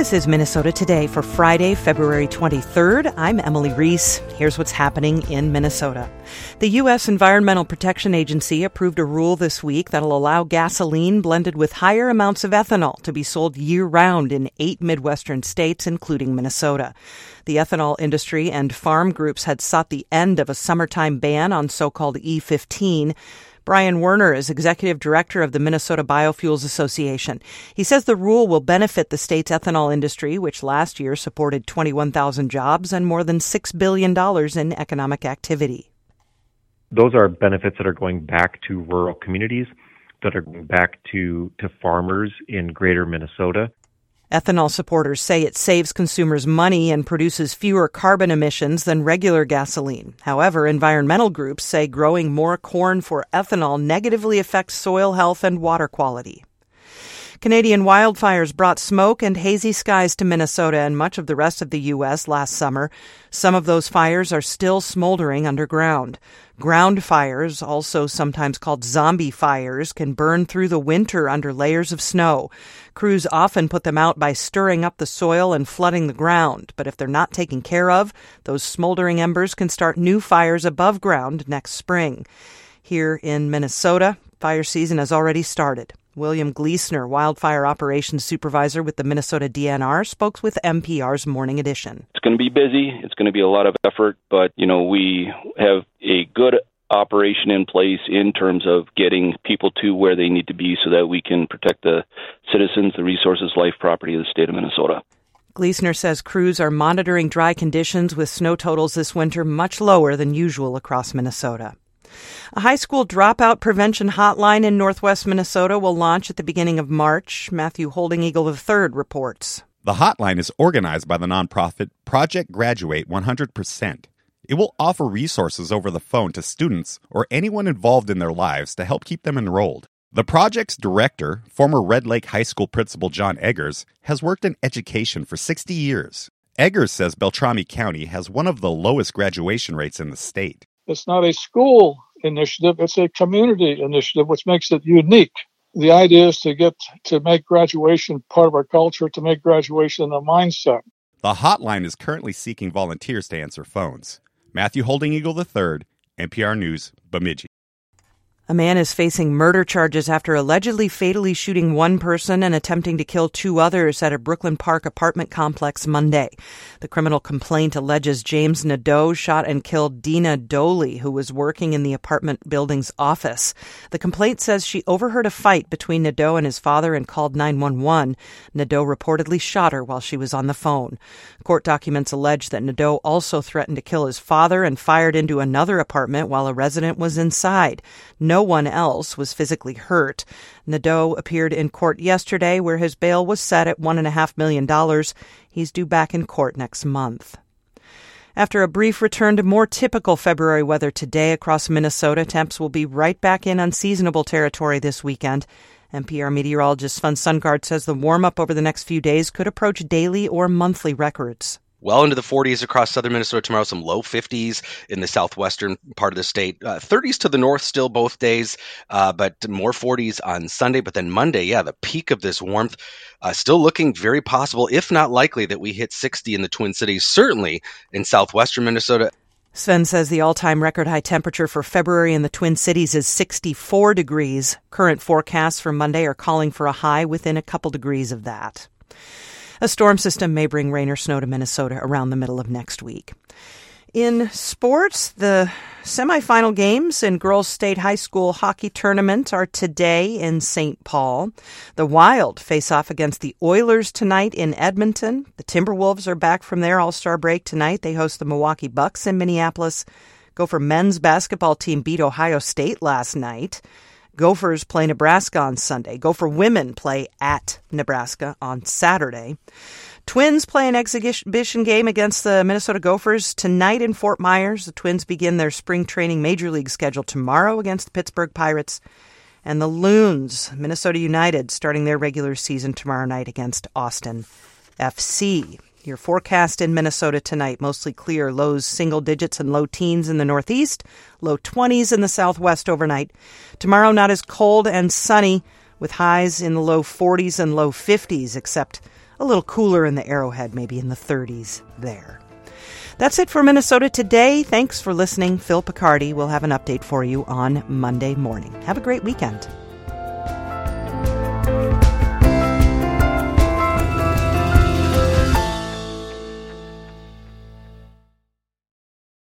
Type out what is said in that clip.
This is Minnesota Today for Friday, February 23rd. I'm Emily Reese. Here's what's happening in Minnesota. The U.S. Environmental Protection Agency approved a rule this week that'll allow gasoline blended with higher amounts of ethanol to be sold year round in eight Midwestern states, including Minnesota. The ethanol industry and farm groups had sought the end of a summertime ban on so-called E15. Brian Werner is executive director of the Minnesota Biofuels Association. He says the rule will benefit the state's ethanol industry, which last year supported 21,000 jobs and more than $6 billion in economic activity. Those are benefits that are going back to rural communities, that are going back to, to farmers in greater Minnesota. Ethanol supporters say it saves consumers money and produces fewer carbon emissions than regular gasoline. However, environmental groups say growing more corn for ethanol negatively affects soil health and water quality. Canadian wildfires brought smoke and hazy skies to Minnesota and much of the rest of the U.S. last summer. Some of those fires are still smoldering underground. Ground fires, also sometimes called zombie fires, can burn through the winter under layers of snow. Crews often put them out by stirring up the soil and flooding the ground, but if they're not taken care of, those smoldering embers can start new fires above ground next spring. Here in Minnesota, fire season has already started. William Gleesner, wildfire operations supervisor with the Minnesota DNR, spoke with MPR's Morning Edition. It's going to be busy. It's going to be a lot of effort, but you know we have a good operation in place in terms of getting people to where they need to be so that we can protect the citizens, the resources, life, property of the state of Minnesota. Gleesner says crews are monitoring dry conditions with snow totals this winter much lower than usual across Minnesota. A high school dropout prevention hotline in northwest Minnesota will launch at the beginning of March. Matthew Holding Eagle III reports. The hotline is organized by the nonprofit Project Graduate 100%. It will offer resources over the phone to students or anyone involved in their lives to help keep them enrolled. The project's director, former Red Lake High School principal John Eggers, has worked in education for 60 years. Eggers says Beltrami County has one of the lowest graduation rates in the state. It's not a school initiative, it's a community initiative, which makes it unique. The idea is to get to make graduation part of our culture, to make graduation a mindset. The hotline is currently seeking volunteers to answer phones. Matthew Holding Eagle III, MPR News, Bemidji. A man is facing murder charges after allegedly fatally shooting one person and attempting to kill two others at a Brooklyn Park apartment complex Monday. The criminal complaint alleges James Nadeau shot and killed Dina Doley, who was working in the apartment building's office. The complaint says she overheard a fight between Nadeau and his father and called 911. Nadeau reportedly shot her while she was on the phone. Court documents allege that Nadeau also threatened to kill his father and fired into another apartment while a resident was inside. No no one else was physically hurt. Nadeau appeared in court yesterday where his bail was set at $1.5 million. He's due back in court next month. After a brief return to more typical February weather today across Minnesota, temps will be right back in unseasonable territory this weekend. MPR meteorologist Sven Sundgaard says the warm up over the next few days could approach daily or monthly records well into the 40s across southern Minnesota tomorrow, some low 50s in the southwestern part of the state. Uh, 30s to the north still both days, uh, but more 40s on Sunday. But then Monday, yeah, the peak of this warmth uh, still looking very possible, if not likely, that we hit 60 in the Twin Cities, certainly in southwestern Minnesota. Sven says the all time record high temperature for February in the Twin Cities is 64 degrees. Current forecasts for Monday are calling for a high within a couple degrees of that. A storm system may bring rain or snow to Minnesota around the middle of next week. In sports, the semifinal games in girls' state high school hockey tournament are today in St. Paul. The Wild face off against the Oilers tonight in Edmonton. The Timberwolves are back from their All Star break tonight. They host the Milwaukee Bucks in Minneapolis. Gopher men's basketball team beat Ohio State last night. Gophers play Nebraska on Sunday. Gopher women play at Nebraska on Saturday. Twins play an exhibition game against the Minnesota Gophers tonight in Fort Myers. The Twins begin their spring training major league schedule tomorrow against the Pittsburgh Pirates. And the Loons, Minnesota United, starting their regular season tomorrow night against Austin FC. Your forecast in Minnesota tonight mostly clear, lows single digits and low teens in the northeast, low 20s in the southwest overnight. Tomorrow, not as cold and sunny, with highs in the low 40s and low 50s, except A little cooler in the Arrowhead, maybe in the 30s there. That's it for Minnesota today. Thanks for listening. Phil Picardi will have an update for you on Monday morning. Have a great weekend.